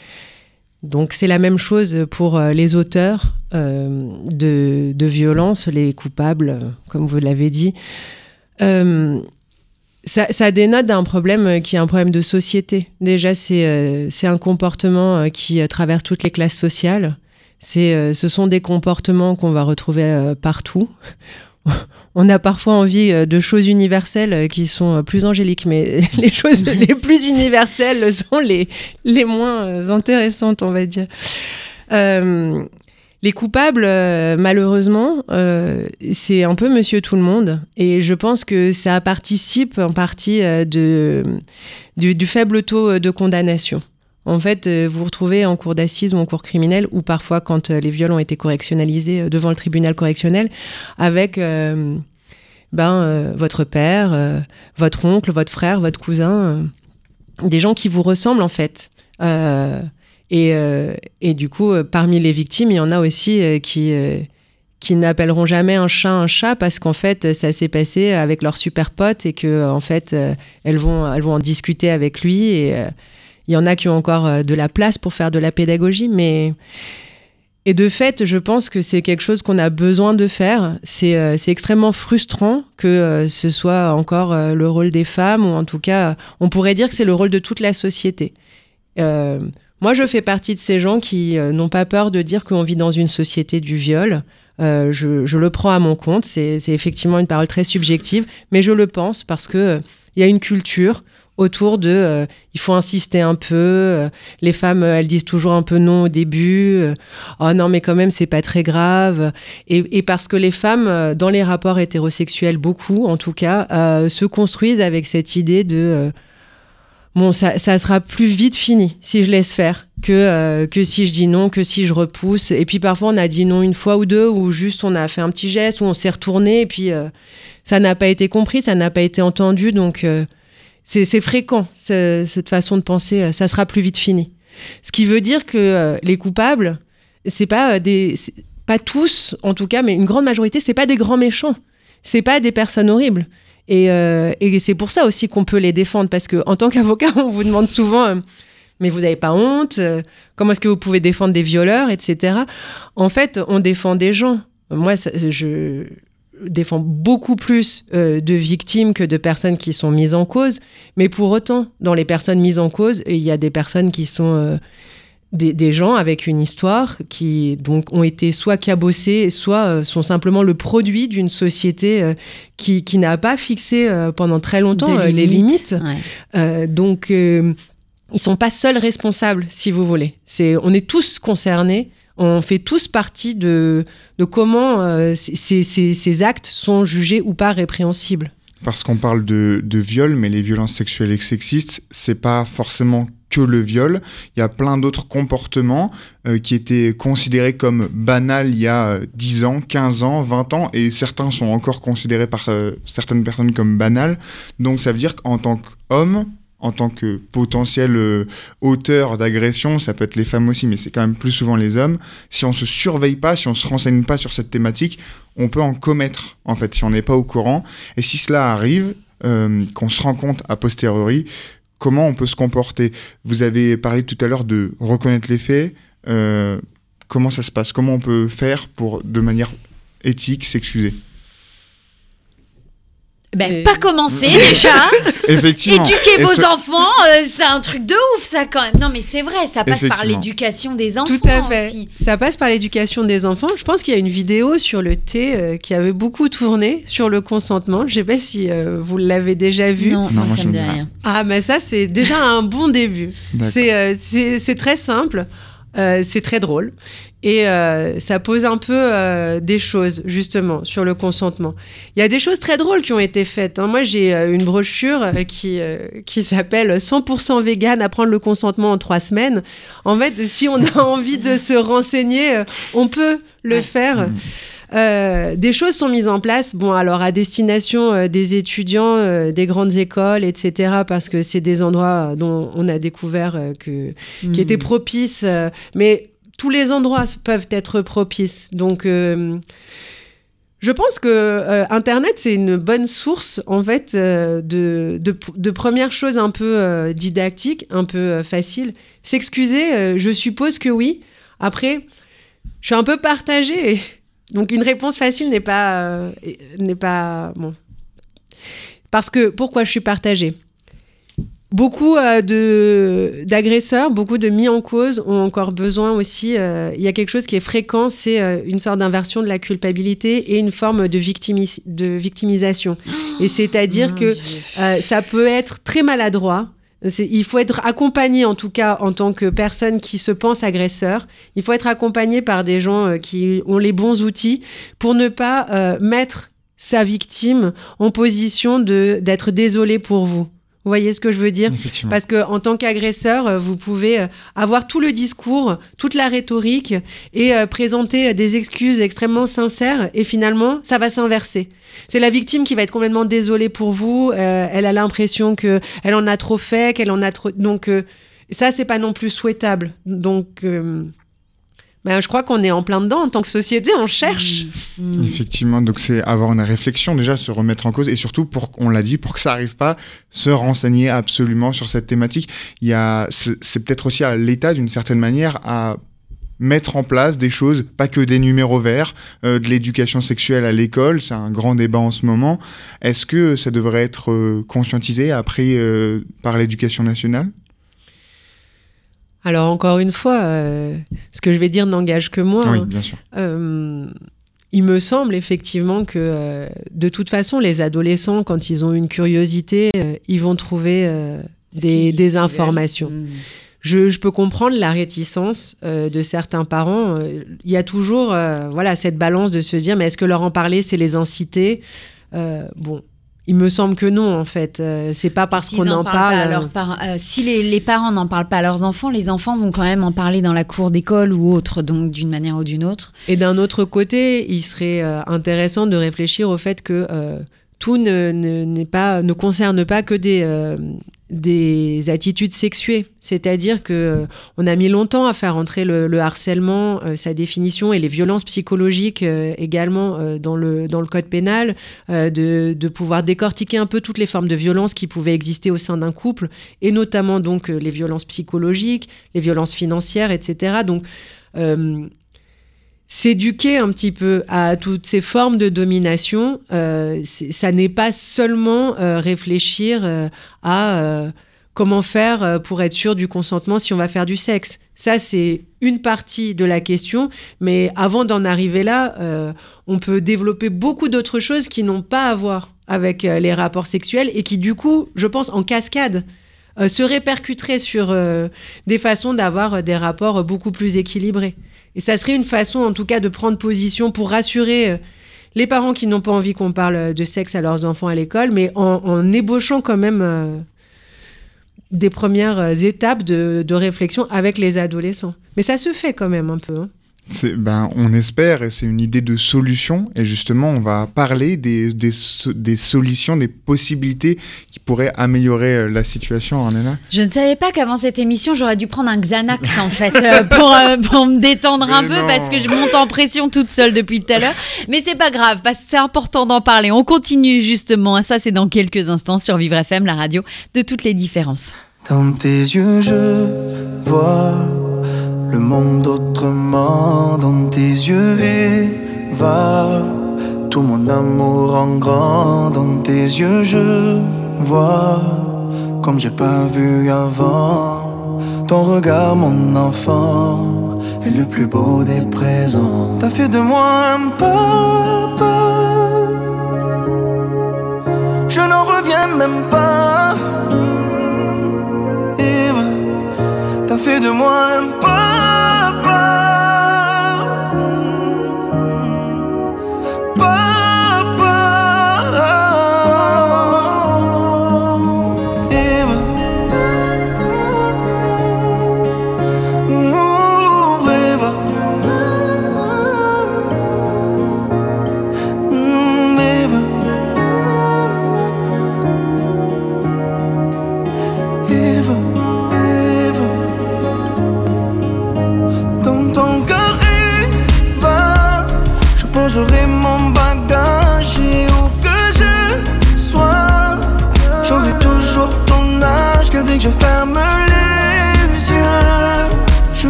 Speaker 5: Donc c'est la même chose pour euh, les auteurs euh, de, de violences, les coupables, euh, comme vous l'avez dit. Ça, dénote d'un problème qui est un problème de société. Déjà, c'est euh, un comportement qui traverse toutes les classes sociales. Ce sont des comportements qu'on va retrouver partout. On a parfois envie euh, de choses universelles euh, qui sont euh, plus angéliques, mais <laughs> les choses <laughs> les plus universelles sont les, les moins intéressantes, on va dire. Euh, les coupables, euh, malheureusement, euh, c'est un peu monsieur tout le monde. Et je pense que ça participe en partie de, du, du faible taux de condamnation. En fait, euh, vous vous retrouvez en cours d'assises ou en cours criminel, ou parfois quand euh, les viols ont été correctionnalisés euh, devant le tribunal correctionnel, avec ben, votre père, votre oncle, votre frère, votre cousin, des gens qui vous ressemblent en fait. Et, du coup, parmi les victimes, il y en a aussi qui, qui n'appelleront jamais un chat un chat parce qu'en fait, ça s'est passé avec leur super pote et que en fait, elles, vont, elles vont en discuter avec lui. Et il y en a qui ont encore euh, de la place pour faire de la pédagogie, mais. Et de fait, je pense que c'est quelque chose qu'on a besoin de faire. C'est euh, extrêmement frustrant que euh, ce soit encore le rôle des femmes, ou en tout cas, on pourrait dire que c'est le rôle de toute la société. Moi, je fais partie de ces gens qui n'ont pas peur de dire qu'on vit dans une société du viol. Je, je le prends à mon compte. C'est effectivement une parole très subjective, mais je le pense parce que il y a une culture autour de euh, il faut insister un peu euh, les femmes euh, elles disent toujours un peu non au début euh, oh non mais quand même c'est pas très grave et, et parce que les femmes euh, dans les rapports hétérosexuels beaucoup en tout cas euh, se construisent avec cette idée de bon, ça, ça sera plus vite fini si je laisse faire que, que si je dis non, que si je repousse. Et puis parfois, on a dit non une fois ou deux, ou juste on a fait un petit geste, ou on s'est retourné, et puis ça n'a pas été compris, ça n'a pas été entendu. Donc, c'est fréquent, ce- cette façon de penser, euh, ça sera plus vite fini. Ce qui veut dire que euh, les coupables, c'est pas euh, des. Pas tous, en tout cas, mais une grande majorité, c'est pas des grands méchants. C'est pas des personnes horribles. Et, c'est pour ça aussi qu'on peut les défendre, parce que en tant qu'avocat, <laughs> on vous demande souvent, mais vous n'avez pas honte Comment est-ce que vous pouvez défendre des violeurs, etc. En fait, on défend des gens. Moi, je défends beaucoup plus euh, de victimes que de personnes qui sont mises en cause. Mais pour autant, dans les personnes mises en cause, il y a des personnes qui sont euh, des, des gens avec une histoire qui donc ont été soit cabossés, soit euh, sont simplement le produit d'une société qui, qui n'a pas fixé pendant très longtemps les limites.
Speaker 3: Ouais.
Speaker 5: Donc, ils sont pas seuls responsables, si vous voulez. C'est, on est tous concernés. On fait tous partie de, comment euh, ces, actes sont jugés ou pas répréhensibles.
Speaker 4: Parce qu'on parle de, viol, mais les violences sexuelles et sexistes, c'est pas forcément que le viol. Il y a plein d'autres comportements euh, qui étaient considérés comme banals il y a euh, 10 ans, 15 ans, 20 ans, et certains sont encore considérés par euh, certaines personnes comme banals. Donc ça veut dire qu'en tant qu'homme, en tant que potentiel euh, auteur d'agression, ça peut être les femmes aussi, mais c'est quand même plus souvent les hommes. Si on se surveille pas, si on se renseigne pas sur cette thématique, on peut en commettre, en fait, si on n'est pas au courant. Et si cela arrive, euh, qu'on se rend compte a posteriori, comment on peut se comporter? Vous avez parlé tout à l'heure de reconnaître les faits. Euh, comment ça se passe? Comment on peut faire pour, de manière éthique, s'excuser?
Speaker 3: Ben,
Speaker 5: Et-
Speaker 3: pas commencer <laughs> déjà.
Speaker 4: Effectivement.
Speaker 3: Éduquer
Speaker 4: Et
Speaker 3: vos
Speaker 4: ce-
Speaker 3: enfants, euh, c'est un truc de ouf, ça quand même. Non, mais c'est vrai, ça passe par l'éducation des enfants
Speaker 5: Tout à fait.
Speaker 3: aussi.
Speaker 5: Ça passe par l'éducation des enfants. Je pense qu'il y a une vidéo sur le thé euh, qui avait beaucoup tourné sur le consentement. Je sais pas si euh, vous l'avez déjà vu.
Speaker 3: Non,
Speaker 4: Non,
Speaker 3: moi,
Speaker 4: moi,
Speaker 3: ça me dit rien.
Speaker 5: Ah, mais ça, c'est déjà un bon début. Euh, c'est très simple. Euh, c'est très drôle. Et euh, ça pose un peu euh, des choses, justement, sur le consentement. Il y a des choses très drôles qui ont été faites. hein. Moi, j'ai une brochure qui, qui s'appelle 100% vegan, apprendre le consentement en trois semaines. En fait, si on a <laughs> envie de se renseigner, on peut le
Speaker 3: Ouais.
Speaker 5: faire.
Speaker 4: Mhm.
Speaker 5: Euh, des choses sont mises en place, bon alors à destination euh, des étudiants euh, des grandes écoles, etc. Parce que c'est des endroits dont on a découvert que
Speaker 3: Hmm.
Speaker 5: qui étaient propices, mais tous les endroits peuvent être propices. Donc je pense que euh, Internet c'est une bonne source en fait euh, de, de, de premières choses un peu euh, didactiques, un peu faciles. S'excuser, je suppose que oui. Après, je suis un peu partagée. Donc une réponse facile n'est pas euh, n'est pas bon. Parce que pourquoi je suis partagée? Beaucoup euh, de d'agresseurs, beaucoup de mis en cause ont encore besoin aussi. euh, il y a quelque chose qui est fréquent, c'est une sorte d'inversion de la culpabilité et une forme de, victimis- de victimisation. et c'est-à-dire que ça peut être très maladroit. Il faut être accompagné, en tout cas, en tant que personne qui se pense agresseur. Il faut être accompagné par des gens euh, qui ont les bons outils pour ne pas euh, mettre sa victime en position d'être désolé pour vous. Vous voyez ce que je veux dire parce que en tant qu'agresseur, euh, vous pouvez euh, avoir tout le discours, toute la rhétorique et euh, présenter des excuses extrêmement sincères et finalement, ça va s'inverser. C'est la victime qui va être complètement désolée pour vous. euh, elle a l'impression que elle en a trop fait, qu'elle en a trop. Donc euh, ça, c'est pas non plus souhaitable. Donc ben, je crois qu'on est en plein dedans en tant que société. On cherche.
Speaker 3: Hmm.
Speaker 4: Effectivement, donc c'est avoir une réflexion déjà, se remettre en cause et surtout on l'a dit, pour que ça arrive pas, se renseigner absolument sur cette thématique. Il y a, c'est peut-être aussi à l'État d'une certaine manière à mettre en place des choses, pas que des numéros verts, euh, de l'éducation sexuelle à l'école, c'est un grand débat en ce moment. Est-ce que ça devrait être euh, conscientisé après euh, par l'éducation nationale?
Speaker 5: Alors encore une fois, euh, ce que je vais dire n'engage que moi.
Speaker 4: Oui,
Speaker 5: hein.
Speaker 4: bien sûr.
Speaker 5: Euh, il me semble effectivement que euh, de toute façon, les adolescents, quand ils ont une curiosité, euh, ils vont trouver euh, des, informations.
Speaker 3: Hmm.
Speaker 5: Je, je peux comprendre la réticence euh, de certains parents. Euh, Il y a toujours euh, voilà, cette balance de se dire, mais est-ce que leur en parler, c'est les inciter? Euh, Bon, il me semble que non, en fait. Euh, c'est pas parce qu'on en parle. euh,
Speaker 3: si les, les parents n'en parlent pas à leurs enfants, les enfants vont quand même en parler dans la cour d'école ou autre, donc d'une manière ou d'une autre.
Speaker 5: Et d'un autre côté, il serait euh, intéressant de réfléchir au fait que euh, tout ne, pas, ne concerne pas que des, euh, des attitudes sexuées. C'est-à-dire que euh, on a mis longtemps à faire entrer le, le harcèlement, euh, sa définition et les violences psychologiques euh, également euh, dans, le, dans le code pénal, euh, de, de pouvoir décortiquer un peu toutes les formes de violence qui pouvaient exister au sein d'un couple, et notamment donc euh, les violences psychologiques, les violences financières, etc. Donc s'éduquer un petit peu à toutes ces formes de domination, euh, ça n'est pas seulement euh, réfléchir euh, à comment faire pour être sûr du consentement si on va faire du sexe. Ça, c'est une partie de la question, mais avant d'en arriver là, on peut développer beaucoup d'autres choses qui n'ont pas à voir avec les rapports sexuels et qui, du coup, je pense, en cascade, se répercuteraient sur des façons d'avoir des rapports beaucoup plus équilibrés. Et ça serait une façon, en tout cas, de prendre position pour rassurer euh, les parents qui n'ont pas envie qu'on parle euh, de sexe à leurs enfants à l'école, mais en, ébauchant quand même euh, des premières étapes de, de réflexion avec les adolescents. Mais ça se fait quand même un peu. hein.
Speaker 4: C'est- ben, on espère, et c'est une idée de solution. Et justement, on va parler des, des, des solutions, des possibilités qui pourraient améliorer euh, la situation, Ornella.
Speaker 3: Je ne savais pas qu'avant cette émission, j'aurais dû prendre un Xanax en fait euh, <laughs> pour, euh, pour me détendre un peu
Speaker 4: non.
Speaker 3: parce que je monte en pression toute seule depuis tout à l'heure. Mais c'est pas grave parce que c'est important d'en parler. On continue justement. Ça, c'est dans quelques instants sur Vivre FM, la radio de toutes les différences.
Speaker 8: Dans tes yeux, je vois le monde autrement. Dans tes yeux, Eva, tout mon amour en grand. Dans tes yeux, je vois comme j'ai pas vu avant. Ton regard, mon enfant, est le plus beau des présents. T'as fait de moi un papa. Je n'en reviens même pas. T'as fait de moi un papa.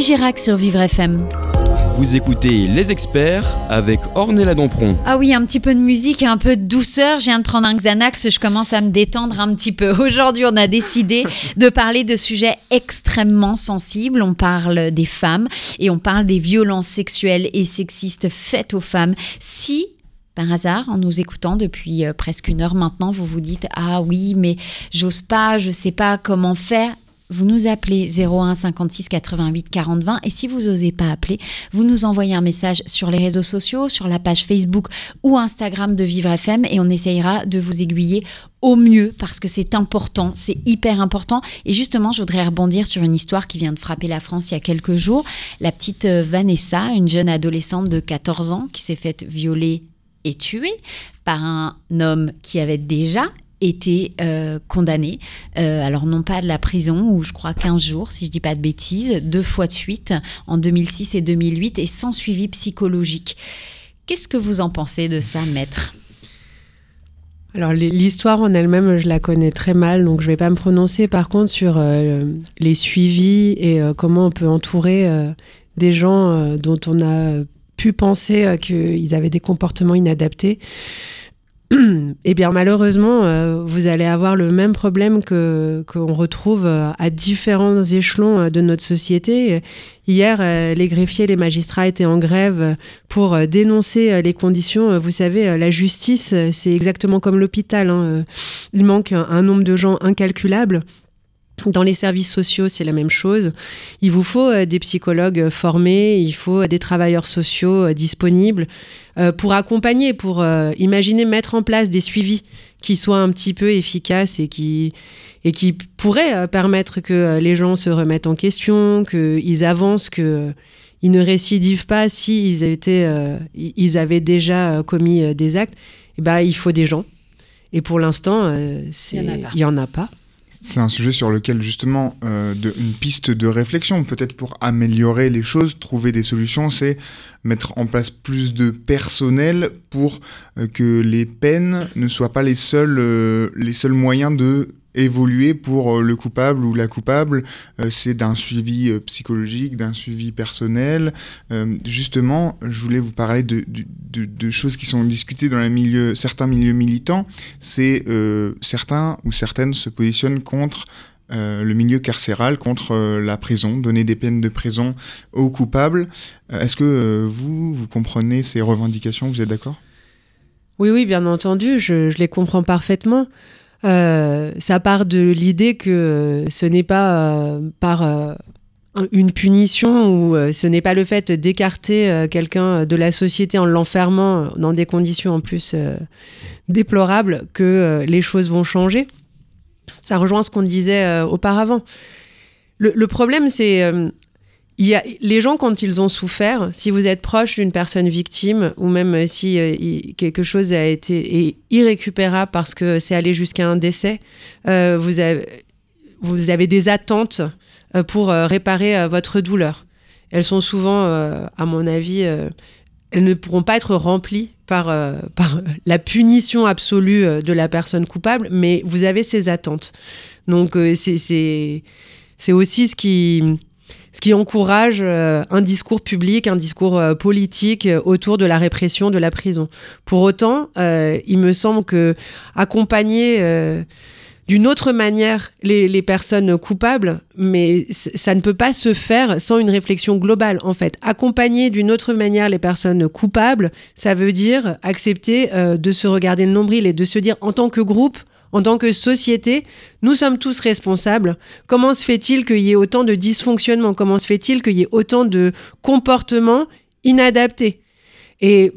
Speaker 3: Girac sur Vivre FM.
Speaker 2: Vous écoutez Les Experts avec Ornella Dampron.
Speaker 3: Ah oui, un petit peu de musique et un peu de douceur. Je viens de prendre un Xanax, je commence à me détendre un petit peu. <laughs> Aujourd'hui, on a décidé de parler de sujets extrêmement sensibles. On parle des femmes et on parle des violences sexuelles et sexistes faites aux femmes. Si par hasard, en nous écoutant depuis euh, presque une heure maintenant, vous vous dites ah oui, mais j'ose pas, je sais pas comment faire. Vous nous appelez 01 56 88 40 20 et si vous n'osez pas appeler, vous nous envoyez un message sur les réseaux sociaux, sur la page Facebook ou Instagram de Vivre FM et on essayera de vous aiguiller au mieux parce que c'est important, c'est hyper important. Et justement, je voudrais rebondir sur une histoire qui vient de frapper la France il y a quelques jours. La petite euh, Vanessa, une jeune adolescente de 14 ans qui s'est faite violer et tuée par un homme qui avait déjà été euh, condamné. Euh, alors non pas de la prison, ou je crois 15 jours, si je dis pas de bêtises, deux fois de suite, en 2006 et 2008, et sans suivi psychologique. Qu'est-ce que vous en pensez de ça, maître?
Speaker 5: Alors l'histoire en elle-même, je la connais très mal, donc je vais pas me prononcer. Par contre, sur euh, les suivis et euh, comment on peut entourer des gens dont on a pu penser qu'ils avaient des comportements inadaptés, eh bien malheureusement, euh, vous allez avoir le même problème que qu'on retrouve euh, à différents échelons euh, de notre société. Hier, les greffiers, les magistrats étaient en grève pour dénoncer les conditions. Vous savez, la justice, c'est exactement comme l'hôpital. Hein. Il manque un nombre de gens incalculable. Dans les services sociaux, c'est la même chose. Il vous faut euh, des psychologues formés, il faut des travailleurs sociaux euh, disponibles euh, pour accompagner, pour imaginer mettre en place des suivis qui soient un petit peu efficaces et qui, et qui pourraient permettre que les gens se remettent en question, qu'ils avancent, qu'ils ne récidivent pas s'ils ils avaient déjà commis des actes. Et eh ben, il faut des gens. Et pour l'instant, il n'y en a pas.
Speaker 4: C'est un sujet sur lequel justement euh, une piste de réflexion, peut-être pour améliorer les choses, trouver des solutions, c'est mettre en place plus de personnel pour euh, que les peines ne soient pas les seuls, euh, les seuls moyens de évoluer pour euh, le coupable ou la coupable, euh, c'est d'un suivi euh, psychologique, d'un suivi personnel. justement, je voulais vous parler de, choses qui sont discutées dans certains milieux militants. C'est certains ou certaines se positionnent contre le milieu carcéral, contre la prison, donner des peines de prison aux coupables. Est-ce que vous, vous comprenez ces revendications? Vous êtes d'accord?
Speaker 5: Oui, oui, bien entendu, je, je les comprends parfaitement. Euh, ça part de l'idée que euh, ce n'est pas euh, par une punition ou ce n'est pas le fait d'écarter quelqu'un de la société en l'enfermant dans des conditions en plus déplorables que les choses vont changer. Ça rejoint ce qu'on disait auparavant. le problème, c'est il y a, les gens, quand ils ont souffert, si vous êtes proche d'une personne victime, ou même si euh, quelque chose a été irrécupérable parce que c'est allé jusqu'à un décès, euh, vous, avez, des attentes euh, pour réparer votre douleur. Elles sont souvent, à mon avis, elles ne pourront pas être remplies par la punition absolue de la personne coupable, mais vous avez ces attentes. Donc c'est aussi ce qui ce qui encourage euh, un discours public, un discours euh, politique euh, autour de la répression de la prison. Pour autant, il me semble que accompagner d'une autre manière les, personnes coupables, mais ça ne peut pas se faire sans une réflexion globale, en fait. Accompagner d'une autre manière les personnes coupables, ça veut dire accepter de se regarder le nombril et de se dire, en tant que groupe, en tant que société, nous sommes tous responsables. Comment se fait-il qu'il y ait autant de dysfonctionnements? Comment se fait-il qu'il y ait autant de comportements inadaptés?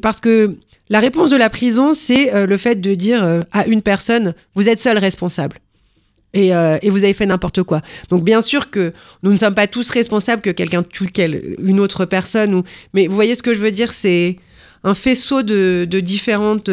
Speaker 5: Parce que la réponse de la prison, c'est euh, le fait de dire euh, à une personne, vous êtes seul responsable. Euh, et, vous avez fait n'importe quoi. Donc bien sûr que nous ne sommes pas tous responsables que quelqu'un tue une autre personne. Ou... Mais vous voyez ce que je veux dire, c'est un faisceau de différentes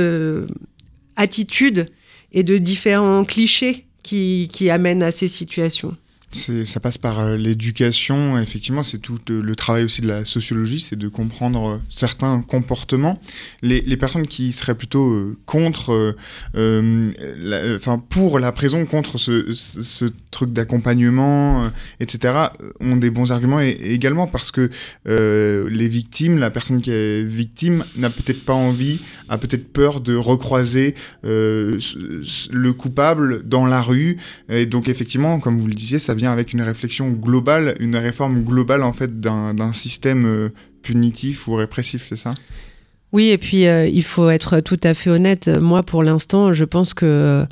Speaker 5: attitudes et de différents clichés qui, qui amènent à ces situations
Speaker 4: ça passe par euh, l'éducation, effectivement, c'est tout euh, le travail aussi de la sociologie, c'est de comprendre euh, certains comportements. Les, personnes qui seraient plutôt contre, enfin pour la prison, contre ce, truc d'accompagnement, etc., ont des bons arguments également parce que les victimes, la personne qui est victime, n'a peut-être pas envie, a peut-être peur de recroiser le coupable dans la rue. Et donc effectivement, comme vous le disiez, ça vient avec une réflexion globale, une réforme globale en fait d'un système euh, punitif ou répressif, c'est ça?
Speaker 5: Oui, et puis euh, il faut être tout à fait honnête. Moi, pour l'instant, je pense que euh,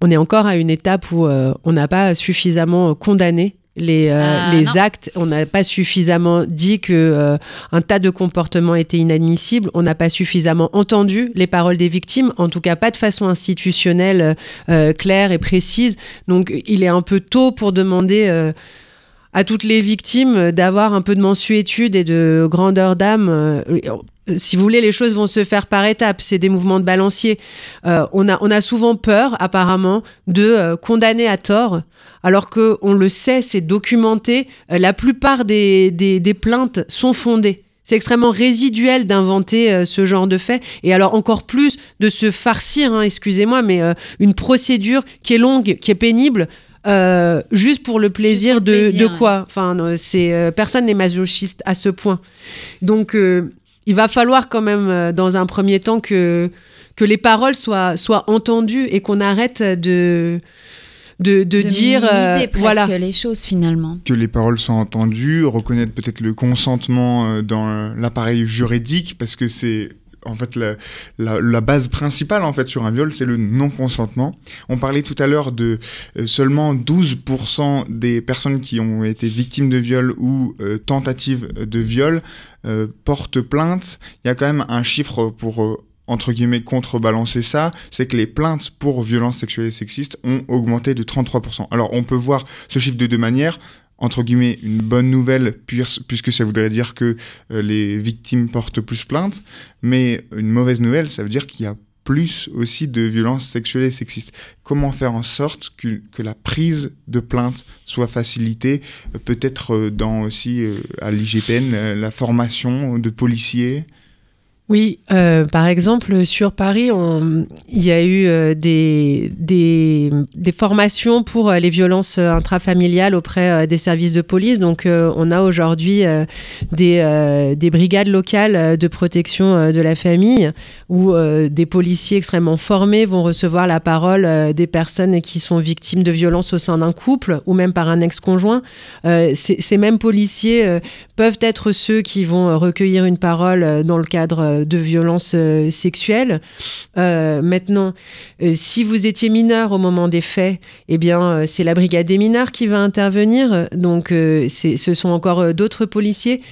Speaker 5: on est encore à une étape où on n'a pas suffisamment condamné les, euh, ah, les actes. On n'a pas suffisamment dit que euh, un tas de comportements étaient inadmissibles. On n'a pas suffisamment entendu les paroles des victimes, en tout cas pas de façon institutionnelle euh, claire et précise. Donc il est un peu tôt pour demander à toutes les victimes d'avoir un peu de mensuétude et de grandeur d'âme si vous voulez, les choses vont se faire par étapes. C'est des mouvements de balancier. Euh, on, a, on a souvent peur, apparemment, de euh, condamner à tort, alors que on le sait, c'est documenté. euh, la plupart des, des, des plaintes sont fondées. C'est extrêmement résiduel d'inventer euh, ce genre de fait. Et alors encore plus de se farcir, hein, excusez-moi, mais euh, une procédure qui est longue, qui est pénible. euh, juste pour le plaisir,
Speaker 3: pour le
Speaker 5: de,
Speaker 3: plaisir,
Speaker 5: de quoi? Enfin, c'est euh, personne n'est masochiste à ce point. Donc, euh, il va falloir quand même, euh, dans un premier temps, que, que les paroles soient, soient entendues et qu'on arrête de, de, de, dire. euh, voilà.
Speaker 3: les choses finalement.
Speaker 4: que les paroles soient entendues, reconnaître peut-être le consentement euh, dans l'appareil juridique, parce que c'est en fait la, base principale en fait sur un viol, c'est le non-consentement. On parlait tout à l'heure de euh, seulement 12% des personnes qui ont été victimes de viol ou euh, tentatives de viol euh, portent plainte. Il y a quand même un chiffre pour entre guillemets contrebalancer ça, c'est que les plaintes pour violences sexuelles et sexistes ont augmenté de 33%. Alors on peut voir ce chiffre de deux manières entre guillemets une bonne nouvelle puis- puisque ça voudrait dire que euh, les victimes portent plus plainte, mais une mauvaise nouvelle, ça veut dire qu'il y a plus aussi de violences sexuelles et sexistes. Comment faire en sorte que, la prise de plainte soit facilitée, euh, peut-être euh, dans aussi à l'IGPN la formation de policiers?
Speaker 5: Oui, euh, par exemple, sur Paris, il y a eu euh, des, formations pour euh, les violences intrafamiliales auprès des services de police. Donc, on a aujourd'hui des, des brigades locales de protection de la famille où des policiers extrêmement formés vont recevoir la parole des personnes qui sont victimes de violences au sein d'un couple ou même par un ex-conjoint. Ces, mêmes policiers peuvent être ceux qui vont recueillir une parole dans le cadre de violences euh, sexuelles. Euh, maintenant, euh, si vous étiez mineur au moment des faits, eh bien, euh, c'est la brigade des mineurs qui va intervenir. Donc, euh, ce sont encore euh, d'autres policiers.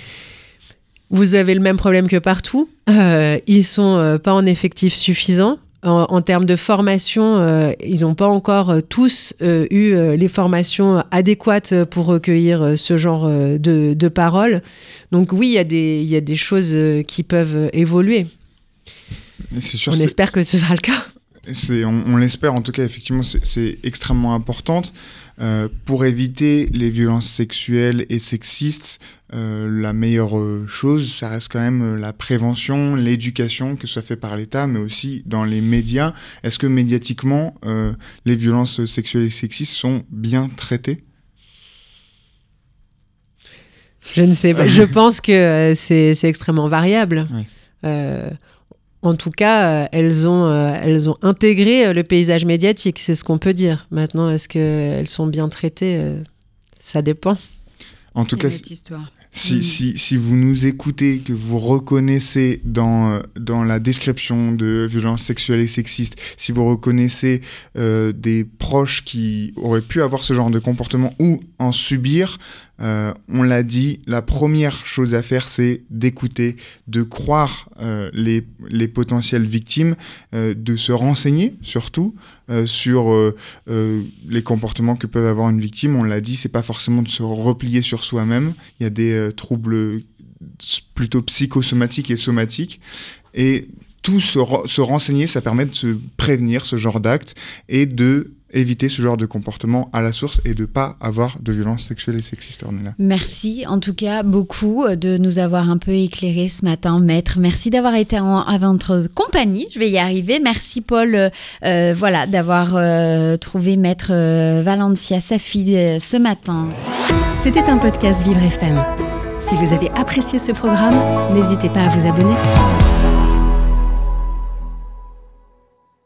Speaker 5: Vous avez le même problème que partout. Euh, ils sont euh, pas en effectif suffisant. En, en termes de formation, euh, ils n'ont pas encore euh, tous euh, eu les formations adéquates pour recueillir ce genre de, de paroles. Donc oui, il y, a des- y a des choses qui peuvent évoluer.
Speaker 4: Sûr,
Speaker 5: On espère que ce sera le cas.
Speaker 4: On, on l'espère en tout cas, effectivement, c'est, extrêmement importante. Euh, pour éviter les violences sexuelles et sexistes, euh, la meilleure euh, chose, ça reste quand même euh, la prévention, l'éducation, que ce soit fait par l'État, mais aussi dans les médias. Est-ce que médiatiquement, euh, les violences sexuelles et sexistes sont bien traitées?
Speaker 5: Je ne sais pas. <laughs> Je pense que euh, c'est extrêmement variable.
Speaker 4: Ouais.
Speaker 5: Euh, en tout cas, euh, elles, ont, euh, elles ont intégré euh, le paysage médiatique, c'est ce qu'on peut dire. Maintenant, est-ce qu'elles sont bien traitées? Euh, Ça dépend.
Speaker 4: En tout cas,
Speaker 3: cette histoire.
Speaker 4: Si,
Speaker 3: Mm.
Speaker 4: si, si vous nous écoutez, que vous reconnaissez dans, euh, dans la description de violences sexuelles et sexistes, si vous reconnaissez euh, des proches qui auraient pu avoir ce genre de comportement ou en subir, euh, on l'a dit, la première chose à faire, c'est d'écouter, de croire euh, les, les potentielles victimes, euh, de se renseigner surtout sur les comportements que peuvent avoir une victime. On l'a dit, c'est pas forcément de se replier sur soi-même. Il y a des troubles plutôt psychosomatiques et somatiques. Et tout se, se renseigner, ça permet de se prévenir ce genre d'acte et de éviter ce genre de comportement à la source et de pas avoir de violences sexuelles et sexistes. Ornella.
Speaker 3: Merci en tout cas beaucoup euh, de nous avoir un peu éclairé ce matin, maître. Merci d'avoir été en, à votre compagnie. Je vais y arriver. Merci Paul, euh, euh, voilà, d'avoir euh, trouvé maître euh, Valencia Safi ce matin.
Speaker 1: C'était un podcast Vivre FM. Si vous avez apprécié ce programme, n'hésitez pas à vous abonner.